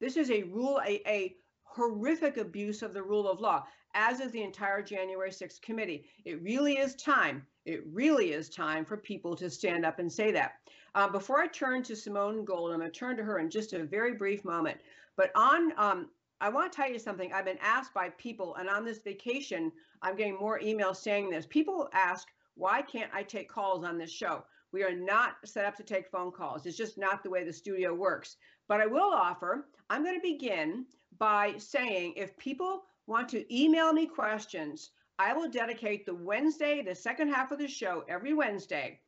This is a rule, a, a horrific abuse of the rule of law as is the entire January 6th committee. It really is time. It really is time for people to stand up and say that. Uh, before I turn to Simone Gold, I'm going to turn to her in just a very brief moment. But on, um, I want to tell you something. I've been asked by people, and on this vacation, I'm getting more emails saying this. People ask, why can't I take calls on this show? We are not set up to take phone calls. It's just not the way the studio works. But I will offer, I'm going to begin by saying if people want to email me questions, I will dedicate the Wednesday, the second half of the show every Wednesday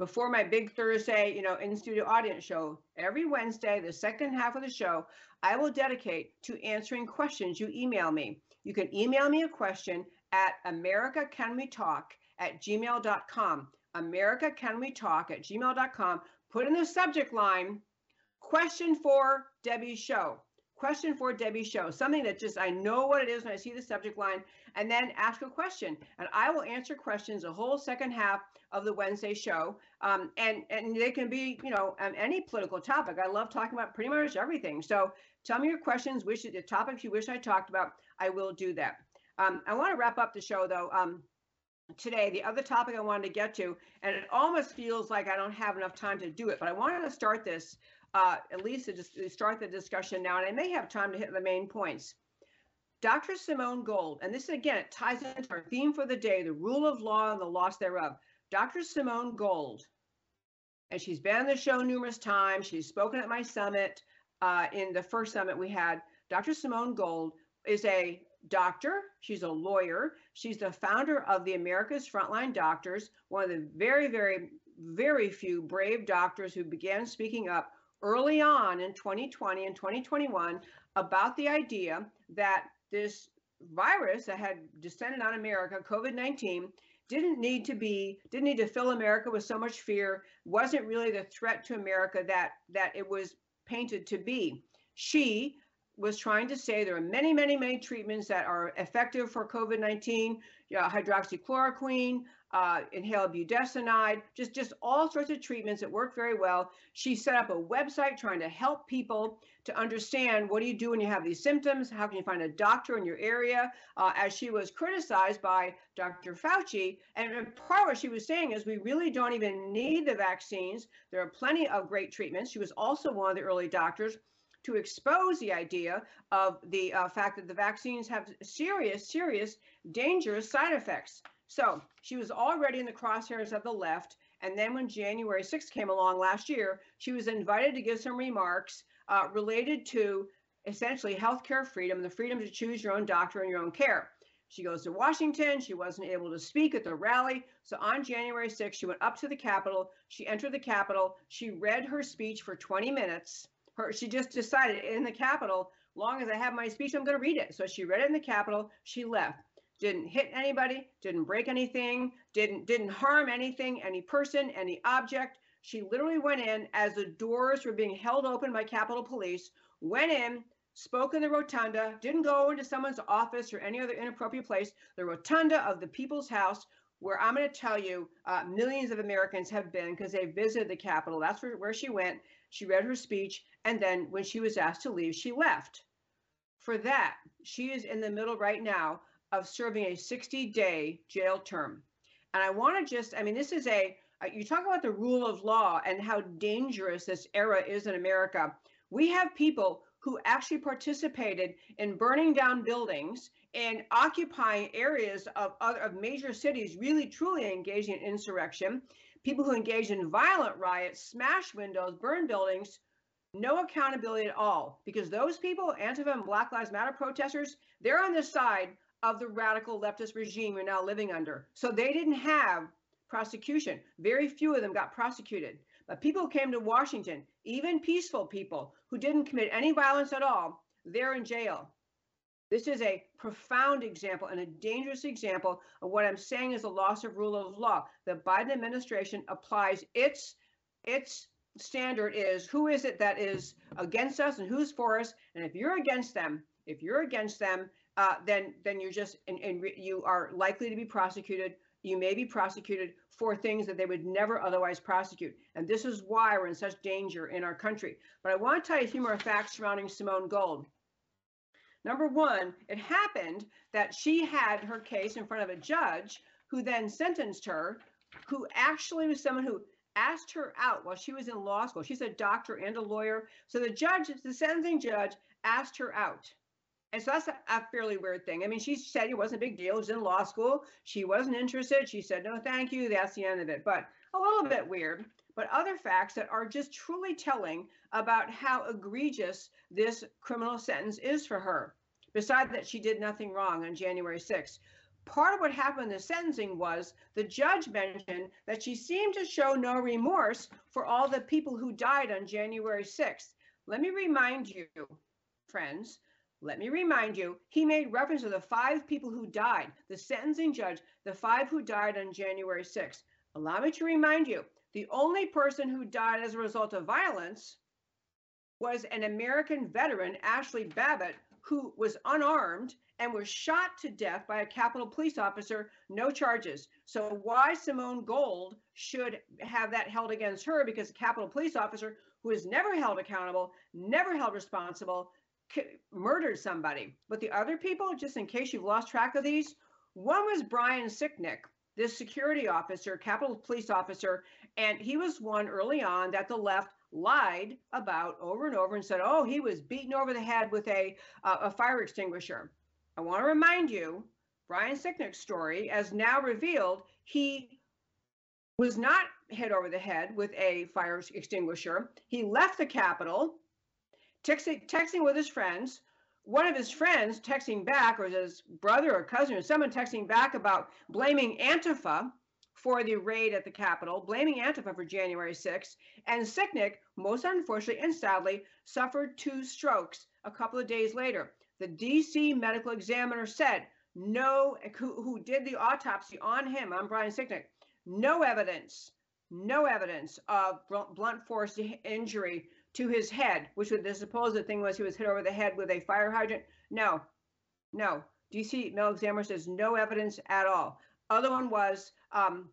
before my big Thursday, you know, in studio audience show. Every Wednesday, the second half of the show, I will dedicate to answering questions you email me. You can email me a question at americacanwetalk at gmail.com. America Can We Talk at gmail.com. Put in the subject line, question for Debbie's show question for Debbie show, something that just I know what it is when I see the subject line, and then ask a question. And I will answer questions the whole second half of the Wednesday show. Um, and, and they can be, you know, um, any political topic. I love talking about pretty much everything. So tell me your questions, wish the topics you wish I talked about. I will do that. Um, I want to wrap up the show though. Um, today, the other topic I wanted to get to, and it almost feels like I don't have enough time to do it, but I wanted to start this uh, at least to just start the discussion now, and I may have time to hit the main points. Dr. Simone Gold, and this again, it ties into our theme for the day, the rule of law and the loss thereof. Dr. Simone Gold, and she's been on the show numerous times. She's spoken at my summit uh, in the first summit we had. Dr. Simone Gold is a doctor. She's a lawyer. She's the founder of the America's Frontline Doctors, one of the very, very, very few brave doctors who began speaking up early on in 2020 and 2021 about the idea that this virus that had descended on America, COVID 19, didn't need to be didn't need to fill America with so much fear wasn't really the threat to America that that it was painted to be. She was trying to say there are many, many, many treatments that are effective for COVID-19, you know, hydroxychloroquine, uh, inhaled budesonide, just, just all sorts of treatments that work very well. She set up a website trying to help people to understand what do you do when you have these symptoms? How can you find a doctor in your area? Uh, as she was criticized by Dr. Fauci. And part of what she was saying is we really don't even need the vaccines. There are plenty of great treatments. She was also one of the early doctors to expose the idea of the uh, fact that the vaccines have serious, serious, dangerous side effects. So she was already in the crosshairs of the left. And then when January 6th came along last year, she was invited to give some remarks uh, related to essentially healthcare freedom, the freedom to choose your own doctor and your own care. She goes to Washington. She wasn't able to speak at the rally. So on January 6th, she went up to the Capitol. She entered the Capitol. She read her speech for 20 minutes. Her, she just decided in the Capitol long as I have my speech, I'm going to read it. So she read it in the Capitol. She left. Didn't hit anybody, didn't break anything, didn't didn't harm anything, any person, any object. She literally went in as the doors were being held open by Capitol Police, went in, spoke in the rotunda, didn't go into someone's office or any other inappropriate place, the rotunda of the People's House, where I'm going to tell you uh, millions of Americans have been because they visited the Capitol. That's where, where she went. She read her speech, and then when she was asked to leave, she left. For that, she is in the middle right now of serving a 60 day jail term. And I want to just, I mean, this is a, uh, you talk about the rule of law and how dangerous this era is in America. We have people who actually participated in burning down buildings and occupying areas of other of major cities, really truly engaging in insurrection. People who engage in violent riots, smash windows, burn buildings, no accountability at all. Because those people, Antifa and Black Lives Matter protesters, they're on the side of the radical leftist regime we're now living under. So they didn't have prosecution. Very few of them got prosecuted. But people came to Washington, even peaceful people who didn't commit any violence at all, they're in jail. This is a profound example and a dangerous example of what I'm saying is a loss of rule of law. The Biden administration applies its its standard is who is it that is against us and who's for us and if you're against them if you're against them uh, then then you're just and, and you are likely to be prosecuted. You may be prosecuted for things that they would never otherwise prosecute. And this is why we're in such danger in our country. But I want to tell you a few more facts surrounding Simone Gold. Number one, it happened that she had her case in front of a judge who then sentenced her, who actually was someone who asked her out while she was in law school. She's a doctor and a lawyer. So the judge, the sentencing judge, asked her out. And so that's a, fairly weird thing. I mean, she said it wasn't a big deal. It was in law school. She wasn't interested. She said, no, thank you. That's the end of it. But a little bit weird. But other facts that are just truly telling about how egregious this criminal sentence is for her, besides that she did nothing wrong on January 6th. Part of what happened in the sentencing was the judge mentioned that she seemed to show no remorse for all the people who died on January 6th. Let me remind you, friends, let me remind you, he made reference to the five people who died, the sentencing judge, the five who died on January 6th. Allow me to remind you, the only person who died as a result of violence was an American veteran, Ashley Babbitt, who was unarmed and was shot to death by a Capitol police officer, no charges. So why Simone Gold should have that held against her because a Capitol police officer who is never held accountable, never held responsible, murdered somebody. But the other people, just in case you've lost track of these, one was Brian Sicknick, this security officer, Capitol Police officer, and he was one early on that the left lied about over and over and said, "Oh, he was beaten over the head with a uh, a fire extinguisher." I want to remind you, Brian Sicknick's story, as now revealed, he was not hit over the head with a fire extinguisher. He left the Capitol texting, texting with his friends. One of his friends texting back, or his brother or cousin or someone texting back about blaming Antifa for the raid at the Capitol, blaming Antifa for January 6th. And Sicknick, most unfortunately and sadly, suffered two strokes a couple of days later. The DC medical examiner said, no, who, who did the autopsy on him, on Brian Sicknick, no evidence, no evidence of blunt force injury to his head, which was the supposed thing was he was hit over the head with a fire hydrant. No, no. DC medical examiner says no evidence at all. Other one was um,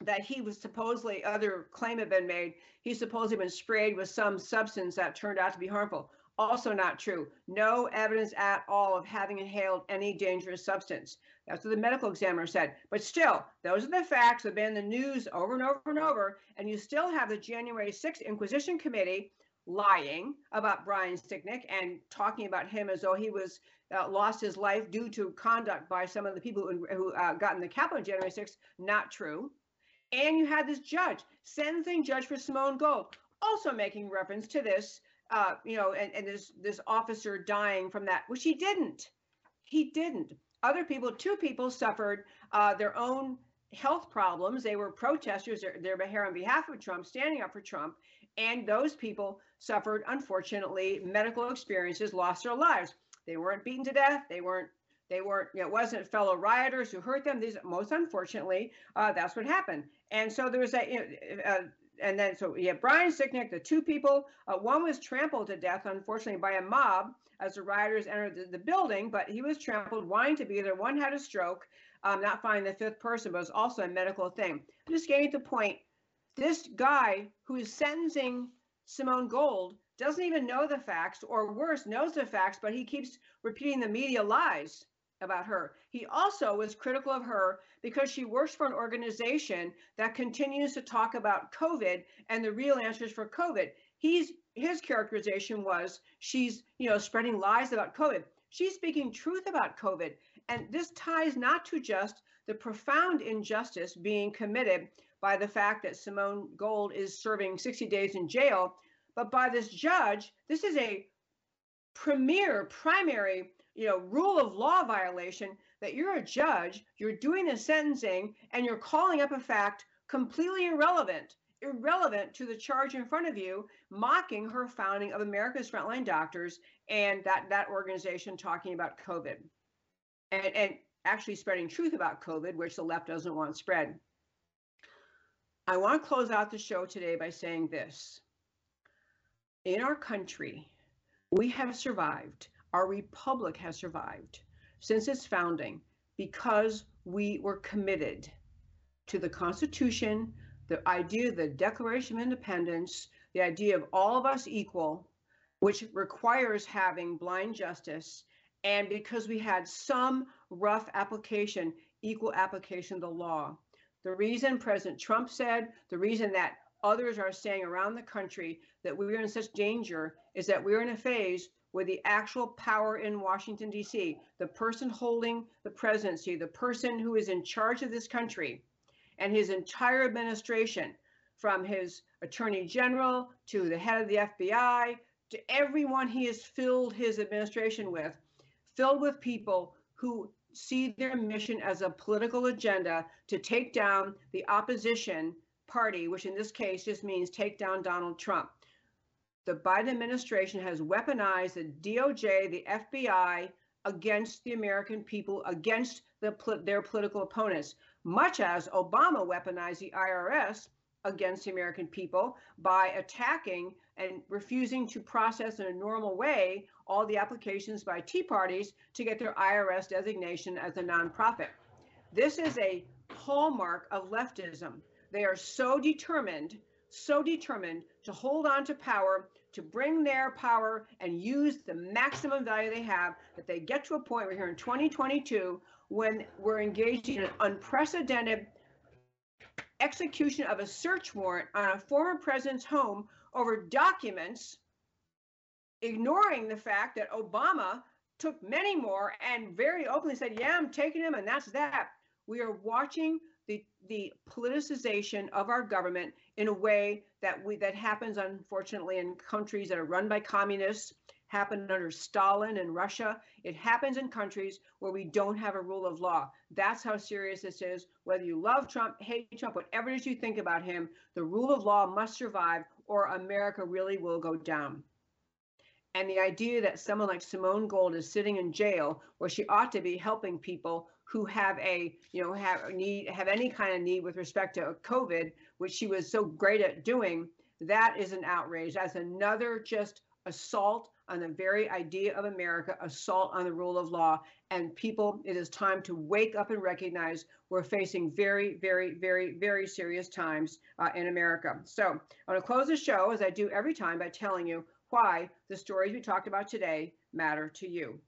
that he was supposedly other claim had been made. He supposedly been sprayed with some substance that turned out to be harmful. Also not true. No evidence at all of having inhaled any dangerous substance. That's what the medical examiner said. But still, those are the facts that have been in the news over and over and over. And you still have the January 6th Inquisition Committee lying about Brian Sicknick and talking about him as though he was uh, lost his life due to conduct by some of the people who, who uh, got in the Capitol on January 6th. Not true. And you had this judge, sentencing judge for Simone Gold, also making reference to this uh, you know, and, and this this officer dying from that, which he didn't. He didn't. Other people, two people suffered uh, their own health problems. They were protesters. They're, they're here on behalf of Trump, standing up for Trump. And those people suffered, unfortunately, medical experiences, lost their lives. They weren't beaten to death. They weren't. They weren't. You know, it wasn't fellow rioters who hurt them. These, most unfortunately, uh, that's what happened. And so there was a. You know, and then so yeah, Brian Sicknick, the two people. Uh, one was trampled to death, unfortunately, by a mob as the rioters entered the, the building. But he was trampled, wanting to be there. One had a stroke. Um, not finding the fifth person, but it's also a medical thing. I'm just getting to the point. This guy who is sentencing Simone Gold doesn't even know the facts, or worse, knows the facts, but he keeps repeating the media lies about her. He also was critical of her because she works for an organization that continues to talk about COVID and the real answers for COVID. He's his characterization was she's, you know, spreading lies about COVID. She's speaking truth about COVID. And this ties not to just the profound injustice being committed by the fact that Simone Gold is serving 60 days in jail, but by this judge, this is a premier, primary, you know, rule of law violation that you're a judge, you're doing the sentencing, and you're calling up a fact completely irrelevant, irrelevant to the charge in front of you, mocking her founding of America's Frontline Doctors and that that organization talking about COVID, and and actually spreading truth about COVID, which the left doesn't want spread. I want to close out the show today by saying this. In our country, we have survived, our republic has survived since its founding because we were committed to the Constitution, the idea of the Declaration of Independence, the idea of all of us equal, which requires having blind justice, and because we had some rough application, equal application of the law. The reason President Trump said, the reason that others are saying around the country that we're in such danger is that we're in a phase where the actual power in Washington, D.C., the person holding the presidency, the person who is in charge of this country, and his entire administration, from his attorney general to the head of the FBI to everyone he has filled his administration with, filled with people who see their mission as a political agenda to take down the opposition party, which in this case just means take down Donald Trump. The Biden administration has weaponized the DOJ, the FBI against the American people, against the, their political opponents, much as Obama weaponized the IRS against the American people by attacking and refusing to process in a normal way all the applications by Tea parties to get their IRS designation as a nonprofit. This is a hallmark of leftism. They are so determined, so determined to hold on to power, to bring their power and use the maximum value they have that they get to a point where here in 2022 when we're engaged in an unprecedented execution of a search warrant on a former president's home over documents, ignoring the fact that Obama took many more and very openly said, Yeah, I'm taking him, and that's that. We are watching the, the politicization of our government in a way that we that happens unfortunately in countries that are run by communists happened under Stalin and Russia. It happens in countries where we don't have a rule of law. That's how serious this is. Whether you love Trump, hate Trump, whatever it is you think about him, the rule of law must survive or America really will go down. And the idea that someone like Simone Gold is sitting in jail where she ought to be helping people who have a, you know, have need have any kind of need with respect to COVID, which she was so great at doing, that is an outrage. That's another just assault on the very idea of America, assault on the rule of law. And people, it is time to wake up and recognize we're facing very, very, very, very serious times uh, in America. So I want to close the show, as I do every time, by telling you why the stories we talked about today matter to you.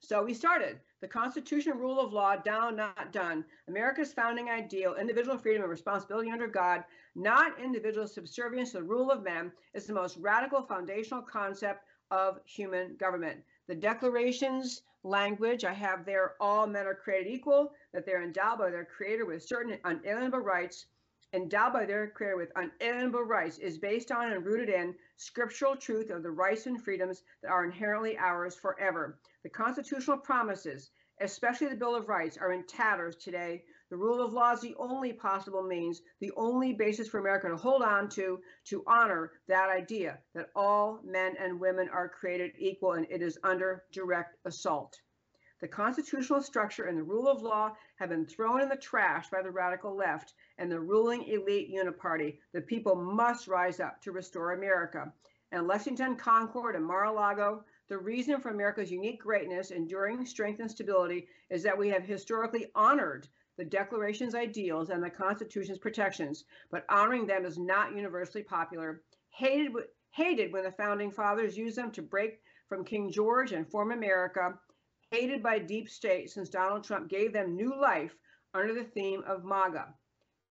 So we started the Constitution, rule of law, down, not done. America's founding ideal, individual freedom and responsibility under God, not individual subservience to the rule of men, is the most radical foundational concept of human government. The Declaration's language I have there all men are created equal, that they're endowed by their Creator with certain unalienable rights, endowed by their Creator with unalienable rights, is based on and rooted in scriptural truth of the rights and freedoms that are inherently ours forever. The constitutional promises, especially the Bill of Rights, are in tatters today The rule of law is the only possible means, the only basis for America to hold on to, to honor that idea that all men and women are created equal and it is under direct assault. The constitutional structure and the rule of law have been thrown in the trash by the radical left and the ruling elite uniparty. The people must rise up to restore America. And Lexington, Concord, and Mar-a-Lago, the reason for America's unique greatness, enduring strength, and stability is that we have historically honored the Declaration's ideals and the Constitution's protections, but honoring them is not universally popular. Hated, hated when the founding fathers used them to break from King George and form America, hated by deep state since Donald Trump gave them new life under the theme of MAGA.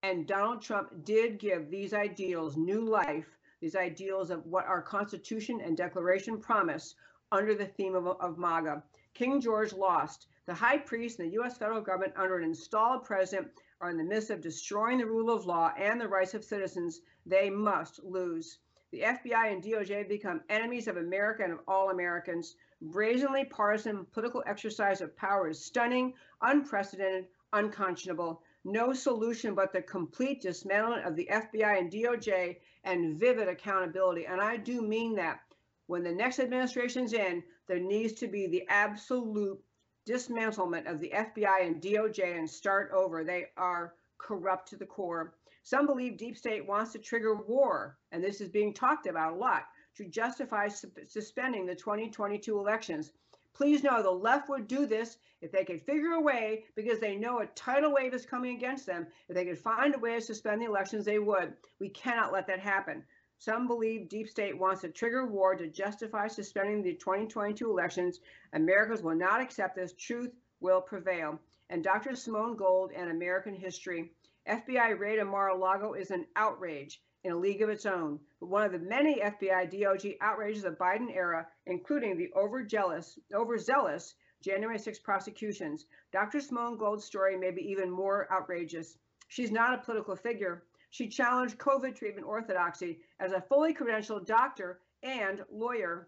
And Donald Trump did give these ideals new life, these ideals of what our Constitution and Declaration promise under the theme of, of MAGA. King George lost. The high priest and the U.S. federal government, under an installed president, are in the midst of destroying the rule of law and the rights of citizens. They must lose. The FBI and DOJ have become enemies of America and of all Americans. Brazenly partisan political exercise of power is stunning, unprecedented, unconscionable. No solution but the complete dismantling of the FBI and DOJ and vivid accountability. And I do mean that when the next administration's in, there needs to be the absolute dismantlement of the FBI and DOJ and start over. They are corrupt to the core. Some believe deep state wants to trigger war, and this is being talked about a lot, to justify su- suspending the 2022 elections. Please know the left would do this if they could figure a way, because they know a tidal wave is coming against them. If they could find a way to suspend the elections, they would. We cannot let that happen. Some believe deep state wants to trigger war to justify suspending the 2022 elections. Americans will not accept this. Truth will prevail. And Dr. Simone Gold and American history. FBI raid in Mar-a-Lago is an outrage in a league of its own. But one of the many FBI DOJ outrages of Biden era, including the overjealous, overzealous January 6 prosecutions. Dr. Simone Gold's story may be even more outrageous. She's not a political figure. She challenged COVID treatment orthodoxy as a fully credentialed doctor and lawyer.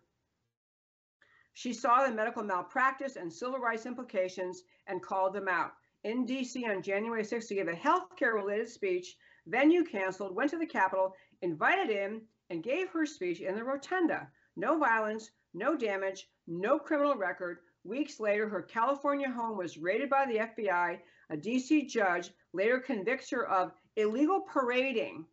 She saw the medical malpractice and civil rights implications and called them out. In DC on January 6th to give a healthcare related speech, venue canceled, went to the Capitol, invited in, and gave her speech in the rotunda. No violence, no damage, no criminal record. Weeks later, her California home was raided by the FBI. A DC judge later convicts her of illegal parading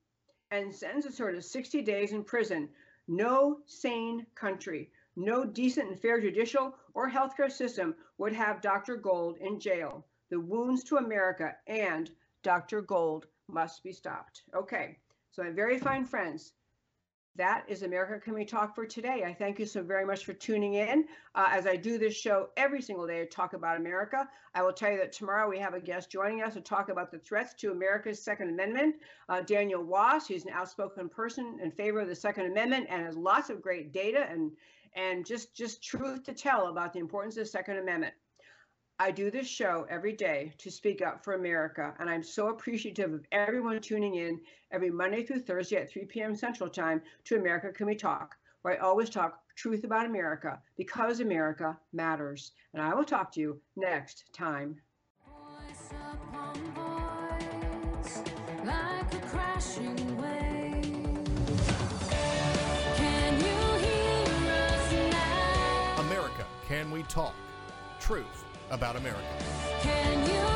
and sentences her to 60 days in prison. No sane country, no decent and fair judicial or healthcare system would have Dr. Gold in jail. The wounds to America and Dr. Gold must be stopped. Okay, so my very fine friends, that is America Can We Talk for today. I thank you so very much for tuning in. Uh, as I do this show every single day to talk about America, I will tell you that tomorrow we have a guest joining us to talk about the threats to America's Second Amendment. Uh, Daniel Wass, he's an outspoken person in favor of the Second Amendment and has lots of great data and and just just truth to tell about the importance of the Second Amendment. I do this show every day to speak up for America, and I'm so appreciative of everyone tuning in every Monday through Thursday at 3 p.m. Central Time to America Can We Talk, where I always talk truth about America because America matters. And I will talk to you next time. Voice voice, like a crashing wave. Can you hear us now? America Can We Talk? Truth about America.